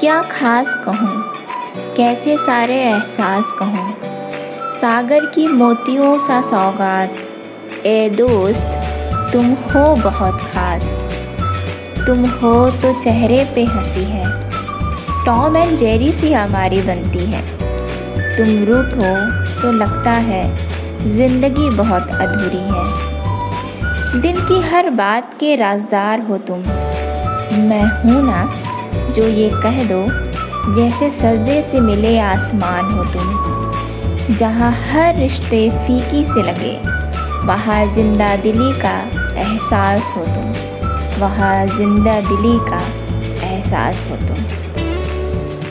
क्या खास कहूँ? कैसे सारे एहसास कहूँ? सागर की मोतियों सा सौगात। ए दोस्त, तुम हो बहुत खास। तुम हो तो चेहरे पे हँसी है। टॉम एंड जेरी सी हमारी बनती है। तुम रूट हो तो लगता है ज़िंदगी बहुत अधूरी है। दिल की हर बात के राजदार हो तुम। मैं हूँ ना जो ये कह दो, जैसे सजदे से मिले आसमान हो तुम, जहाँ हर रिश्ते फीकी से लगे, वहाँ ज़िंदा दिली का एहसास हो तुम, वहाँ ज़िंदा दिली का एहसास हो तुम।